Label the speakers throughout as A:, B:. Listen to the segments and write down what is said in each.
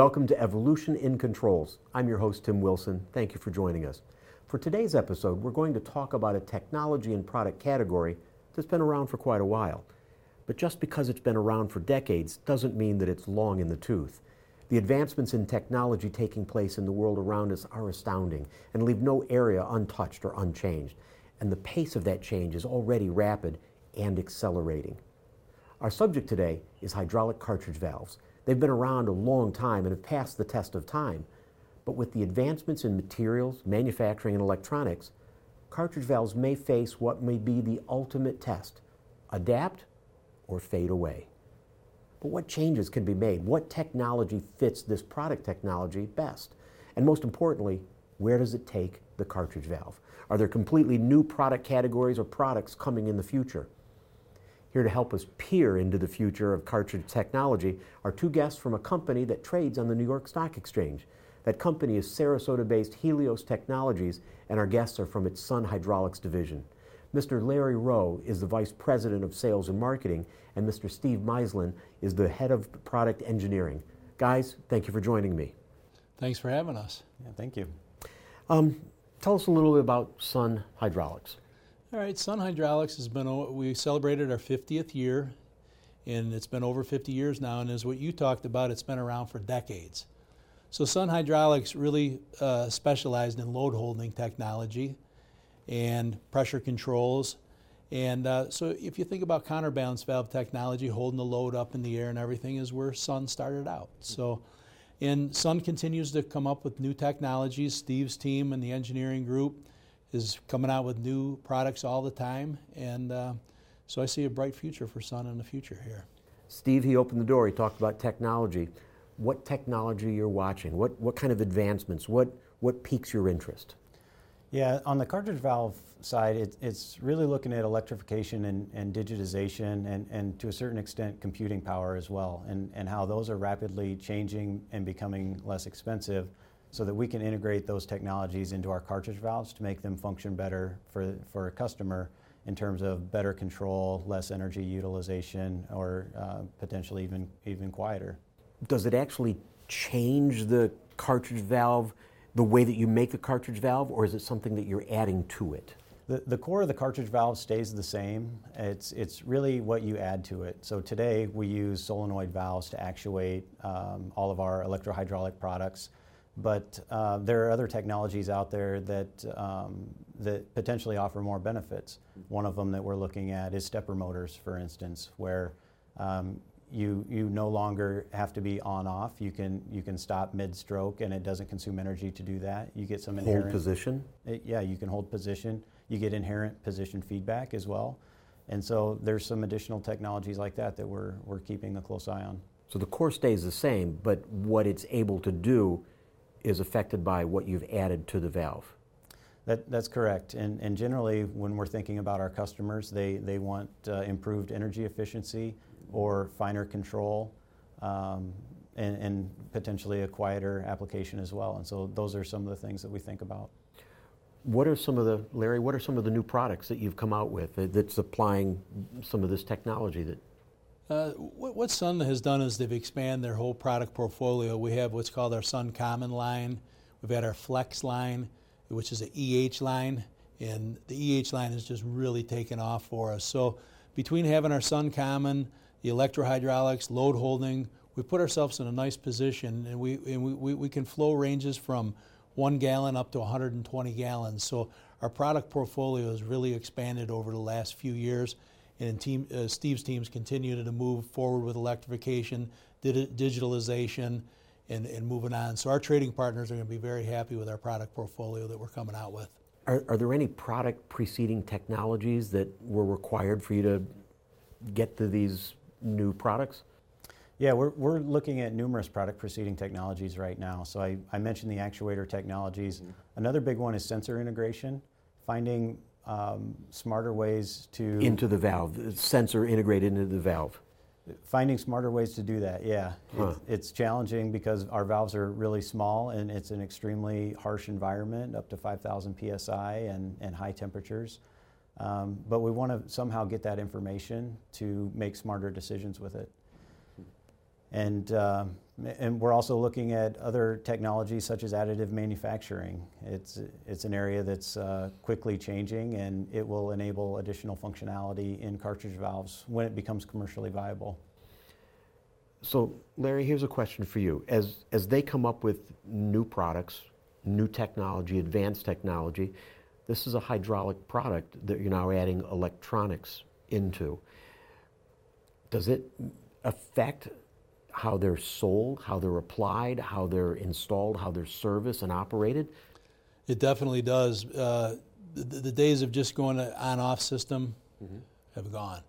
A: welcome to Evolution in Controls. I'm your host, Tim Wilson. Thank you for joining us. For today's episode, we're going to talk about a technology and product category that's been around for quite a while. But just because it's been around for decades doesn't mean that it's long in the tooth. The advancements in technology taking place in the world around us are astounding and leave no area untouched or unchanged. And the pace of that change is already rapid and accelerating. Our subject today is hydraulic cartridge valves. They've been around a long time and have passed the test of time. But with the advancements in materials, manufacturing, and electronics, cartridge valves may face what may be the ultimate test adapt or fade away. But what changes can be made? What technology fits this product technology best? And most importantly, where does it take the cartridge valve? Are there completely new product categories or products coming in the future? Here to help us peer into the future of cartridge technology are two guests from a company that trades on the New York Stock Exchange. That company is Sarasota based Helios Technologies, and our guests are from its Sun Hydraulics division. Mr. Larry Rowe is the Vice President of Sales and Marketing, and Mr. Steve Meislin is the Head of Product Engineering. Guys, thank you for joining me.
B: Thanks for having us.
C: Yeah, thank you.
A: Um, tell us a little bit about Sun Hydraulics.
B: All right, Sun Hydraulics has been, we celebrated our 50th year, and it's been over 50 years now, and as what you talked about, it's been around for decades. So Sun Hydraulics really uh, specialized in load holding technology and pressure controls. And uh, so if you think about counterbalance valve technology, holding the load up in the air and everything is where Sun started out. So, and Sun continues to come up with new technologies. Steve's team and the engineering group is coming out with new products all the time, and uh, so I see a bright future for Sun in the future here.
A: Steve, he opened the door. He talked about technology. What technology you're watching? What what kind of advancements? What what piques your interest?
C: Yeah, on the cartridge valve side, it, it's really looking at electrification and, and digitization and, and to a certain extent computing power as well, and, and how those are rapidly changing and becoming less expensive so that we can integrate those technologies into our cartridge valves to make them function better for, for a customer in terms of better control, less energy utilization, or uh, potentially even, even quieter.
A: Does it actually change the cartridge valve, the way that you make the cartridge valve, or is it something that you're adding to it?
C: The, the core of the cartridge valve stays the same. It's, it's really what you add to it. So today we use solenoid valves to actuate um, all of our electrohydraulic products. But uh, there are other technologies out there that, um, that potentially offer more benefits. One of them that we're looking at is stepper motors, for instance, where um, you, you no longer have to be on off. You can, you can stop mid stroke and it doesn't consume energy to do that. You get some inherent.
A: Hold position?
C: It, yeah, you can hold position. You get inherent position feedback as well. And so there's some additional technologies like that that we're, we're keeping a close eye on.
A: So the core stays the same, but what it's able to do is affected by what you've added to the valve.
C: That, that's correct. And, and generally, when we're thinking about our customers, they, they want uh, improved energy efficiency or finer control um, and, and potentially a quieter application as well. And so, those are some of the things that we think about.
A: What are some of the, Larry, what are some of the new products that you've come out with that's applying some of this technology that
B: uh, what, Sun has done is they've expanded their whole product portfolio. We have what's called our Sun Common line. We've had our Flex line, which is an EH line, and the EH line has just really taken off for us. So between having our Sun Common, the electrohydraulics, load holding, we put ourselves in a nice position, and we and we, we, we can flow ranges from one gallon up to 120 gallons. So our product portfolio has really expanded over the last few years and team, uh, Steve's teams continue to move forward with electrification, digitalization, and, and moving on. So our trading partners are going to be very happy with our product portfolio that we're coming out with.
A: Are, are there any product preceding technologies that were required for you to get to these new products?
C: Yeah, we're, we're looking at numerous product preceding technologies right now. So I, I mentioned the actuator technologies. Mm-hmm. Another big one is sensor integration, finding um, smarter ways to
A: into the valve, the sensor integrated into the valve.
C: Finding smarter ways to do that, yeah. Huh. It's, it's, challenging because our valves are really small and it's an extremely harsh environment, up to 5,000 psi and, and high temperatures. Um, but we want to somehow get that information to make smarter decisions with it. And, uh, and we're also looking at other technologies such as additive manufacturing. It's, it's an area that's uh, quickly changing and it will enable additional functionality in cartridge valves when it becomes commercially viable.
A: So, Larry, here's a question for you. As, as they come up with new products, new technology, advanced technology, this is a hydraulic product that you're now adding electronics into. Does it affect how they're sold, how they're applied, how they're installed, how they're serviced and operated?
B: It definitely does. Uh, the, the, days of just going to on-off system mm-hmm. have gone.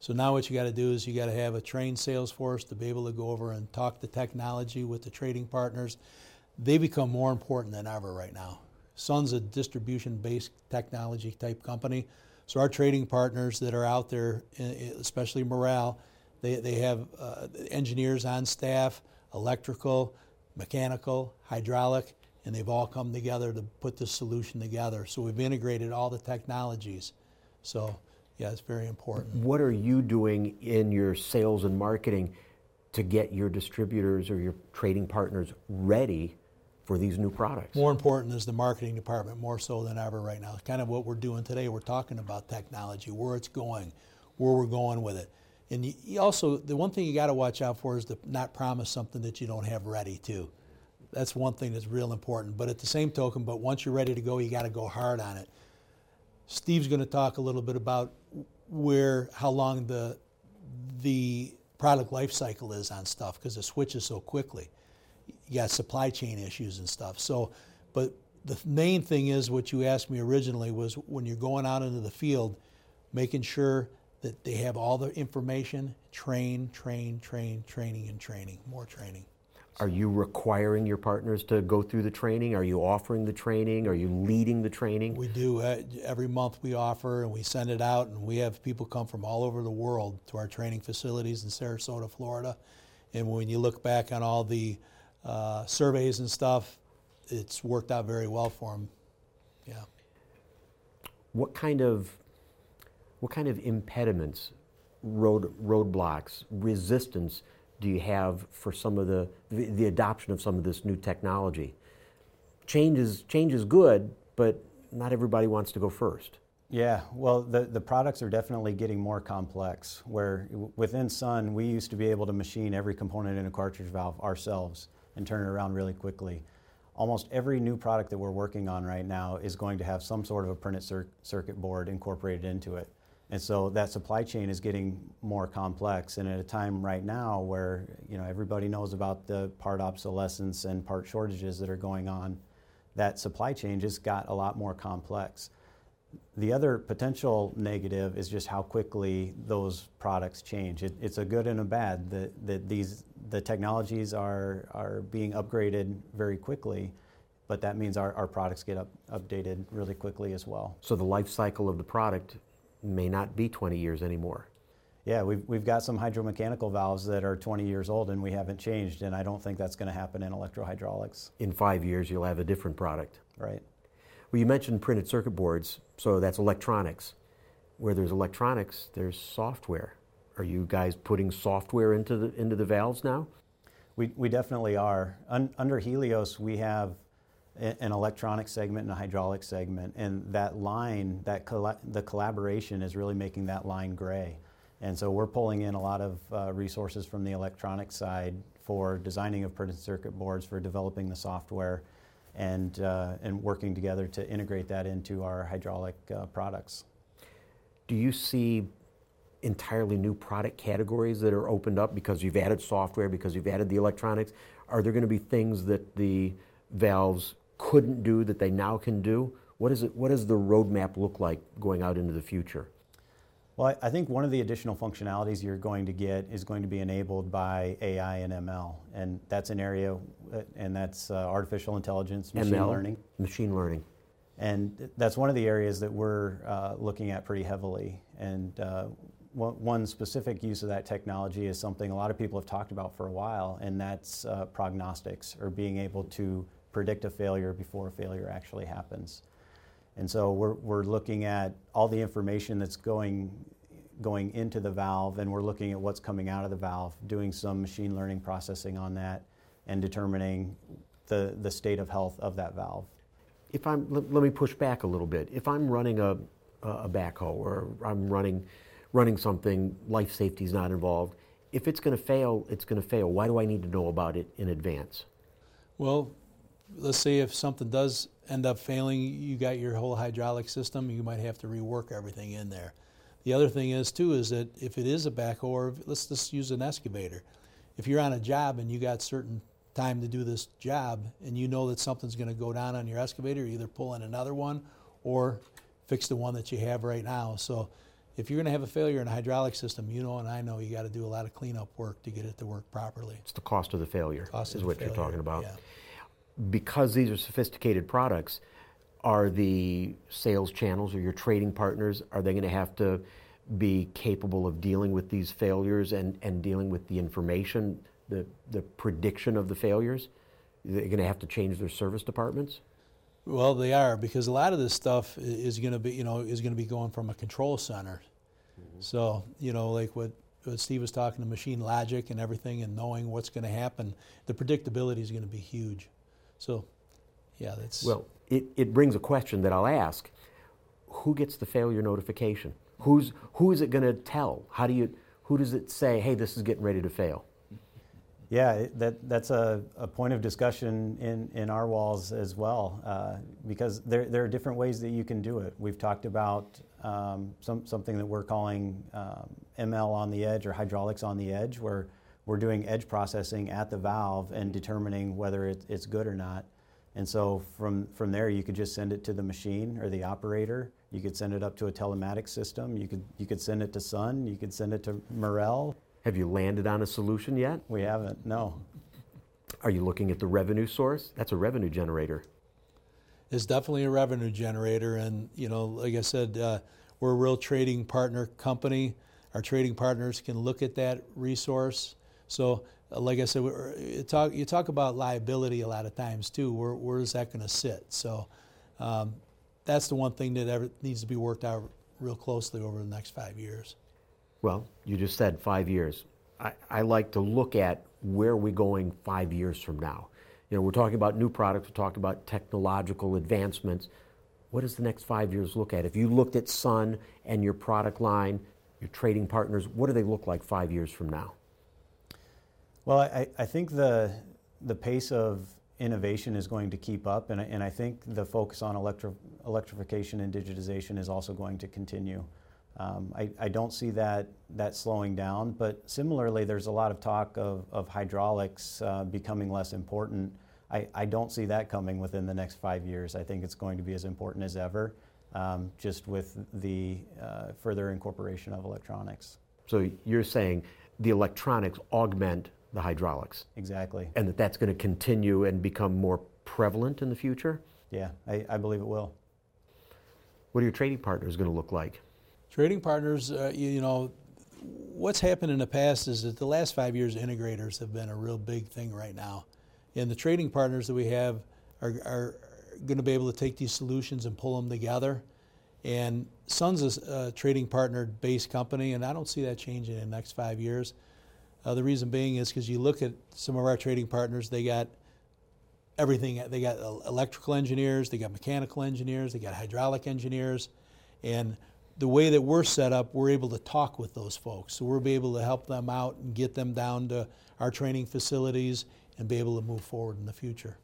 B: So now what you got to do is you got to have a trained sales force to be able to go over and talk the technology with the trading partners. They become more important than ever right now. Sun's a distribution-based technology type company, so our trading partners that are out there, especially Morrell, they, they have uh, engineers on staff, electrical, mechanical, hydraulic, and they've all come together to put this solution together. So we've integrated all the technologies. So yeah, it's very important.
A: What are you doing in your sales and marketing to get your distributors or your trading partners ready for these new products?
B: More important is the marketing department, more so than ever right now. Kind of what we're doing today. We're talking about technology, where it's going, where we're going with it. And you also, the one thing you got to watch out for is to not promise something that you don't have ready too. That's one thing that's real important. But at the same token, but once you're ready to go, you got to go hard on it. Steve's going to talk a little bit about where, how long the the product life cycle is on stuff because it switches so quickly. You got supply chain issues and stuff. So, but the main thing is what you asked me originally was when you're going out into the field, making sure that they have all the information, train, train, train, training, and training, more training.
A: Are you requiring your partners to go through the training? Are you offering the training? Are you leading the training?
B: We do. Uh, every month we offer and we send it out, and we have people come from all over the world to our training facilities in Sarasota, Florida. And when you look back on all the uh, surveys and stuff, it's worked out very well for them. Yeah.
A: What kind of what kind of impediments, road roadblocks, resistance? do you have for some of the, the adoption of some of this new technology? Change is, change is good, but not everybody wants to go first.
C: Yeah, well, the, the products are definitely getting more complex. Where within Sun, we used to be able to machine every component in a cartridge valve ourselves and turn it around really quickly. Almost every new product that we're working on right now is going to have some sort of a printed cir- circuit board incorporated into it. And so that supply chain is getting more complex. And at a time right now where you know everybody knows about the part obsolescence and part shortages that are going on, that supply chain just got a lot more complex. The other potential negative is just how quickly those products change. It, it's a good and a bad that, that these the technologies are are being upgraded very quickly, but that means our, our products get up, updated really quickly as well.
A: So the life cycle of the product may not be 20 years anymore.
C: Yeah, we've, we've got some hydromechanical valves that are 20 years old and we haven't changed, and I don't think that's going to happen in electrohydraulics.
A: In five years, you'll have a different product.
C: Right.
A: Well, you mentioned printed circuit boards, so that's electronics. Where there's electronics, there's software. Are you guys putting software into the, into the valves now?
C: We, we definitely are. Un, under Helios, we have an electronic segment and a hydraulic segment, and that line, that the collaboration is really making that line gray. And so we're pulling in a lot of uh, resources from the electronic side for designing of printed circuit boards, for developing the software, and uh, and working together to integrate that into our hydraulic uh, products.
A: Do you see entirely new product categories that are opened up because you've added software, because you've added the electronics? Are there going to be things that the valves couldn't do that they now can do? What, is it, what does the roadmap look like going out into the future?
C: Well, I think one of the additional functionalities you're going to get is going to be enabled by AI and ML, and that's an area, uh, and that's uh, artificial intelligence, machine
A: ML,
C: learning.
A: Machine learning.
C: And that's one of the areas that we're uh, looking at pretty heavily. And uh, one specific use of that technology is something a lot of people have talked about for a while, and that's uh, prognostics, or being able to predict a failure before a failure actually happens. And so we're, we're looking at all the information that's going, going into the valve, and we're looking at what's coming out of the valve, doing some machine learning processing on that, and determining the, the state of health of that valve.
A: If I'm, let, let me push back a little bit. If I'm running a, a backhoe or I'm running, running something, life safety is not involved, if it's going to fail, it's going to fail. Why do I need to know about it in advance?
B: Well, let's say if something does end up failing, you got your whole hydraulic system, you might have to rework everything in there. The other thing is too is that if it is a backhoe, or let's just use an excavator, if you're on a job and you got certain time to do this job and you know that something's going to go down on your excavator, either pull in another one or fix the one that you have right now. So if you're going to have a failure in a hydraulic system, you know and I know you got to do a lot of cleanup work to get it to work properly.
A: It's the cost of the failure,
B: Cost
A: is what you're talking about.
B: yeah.
A: Because these are sophisticated products, are the sales channels or your trading partners, are they going to have to be capable of dealing with these failures and, and dealing with the information, the, the prediction of the failures? They're going to have to change their service departments?
B: Well, they are because a lot of this stuff is going to be, you know, is going to be going from a control center. Mm-hmm. So, you know, like what, what Steve was talking, to machine logic and everything, and knowing what's going to happen, the predictability is going to be huge. So, yeah, that's
A: Well, it, it brings a question that I'll ask. Who gets the failure notification? Who's, who is it going to tell? How do you, who does it say, hey, this is getting ready to fail?
C: Yeah, that, that's a, a point of discussion in, in our walls as well, uh, because there, there are different ways that you can do it. We've talked about um, some, something that we're calling um, ML on the edge or hydraulics on the edge, where we're doing edge processing at the valve and determining whether it, it's good or not. And so from, from there, you could just send it to the machine or the operator. You could send it up to a telematics system. You could, you could send it to Sun. You could send it to Morrell.
A: Have you landed on a solution yet?
C: We haven't, no.
A: Are you looking at the revenue source? That's a revenue generator.
B: It's definitely a revenue generator. And you know, like I said, uh, we're a real trading partner company. Our trading partners can look at that resource. So, uh, like I said, you talk you talk about liability a lot of times too. Where where is that going to sit? So, um, that's the one thing that ever needs to be worked out real closely over the next five years.
A: Well, you just said five years. I, I like to look at where we're going five years from now. You know, we're talking about new products, we're talking about technological advancements. What does the next five years look at? If you looked at Sun and your product line, your trading partners, what do they look like five years from now?
C: Well, I, I think the, the pace of innovation is going to keep up, and I, and I think the focus on electri- electrification and digitization is also going to continue. Um, I, I don't see that, that slowing down, but similarly, there's a lot of talk of, of hydraulics uh, becoming less important. I, I don't see that coming within the next five years. I think it's going to be as important as ever, um, just with the uh, further incorporation of electronics.
A: So you're saying the electronics augment the hydraulics
C: Exactly.
A: and that that's going to continue and become more prevalent in the future?
C: Yeah, I, I believe it will.
A: What are your trading partners going to look like?
B: Trading partners, uh, you, you know, what's happened in the past is that the last five years, integrators have been a real big thing right now. And the trading partners that we have are, are going to be able to take these solutions and pull them together. And Sun's a uh, trading partner based company, and I don't see that changing in the next five years. Uh, the reason being is because you look at some of our trading partners, they got everything. They got electrical engineers, they got mechanical engineers, they got hydraulic engineers, and the way that we're set up, we're able to talk with those folks. So we'll be able to help them out and get them down to our training facilities and be able to move forward in the future.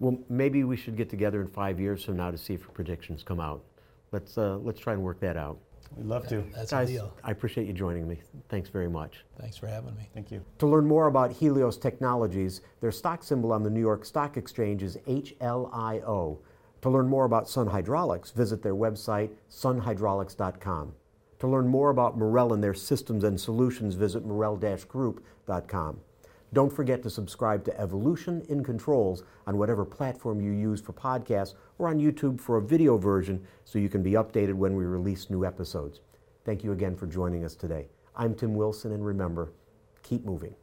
A: Well, maybe we should get together in five years from now to see if predictions come out. Let's, uh, let's try and work that out.
C: We'd love to.
B: That's
A: Guys,
B: a deal.
A: I appreciate you joining me. Thanks very much.
B: Thanks for having me.
C: Thank you.
A: To learn more about Helios Technologies, their stock symbol on the New York Stock Exchange is HLIO. To learn more about Sun Hydraulics, visit their website, sunhydraulics.com. To learn more about Morrell and their systems and solutions, visit morrell-group.com. Don't forget to subscribe to Evolution in Controls on whatever platform you use for podcasts or on YouTube for a video version so you can be updated when we release new episodes. Thank you again for joining us today. I'm Tim Wilson, and remember, keep moving.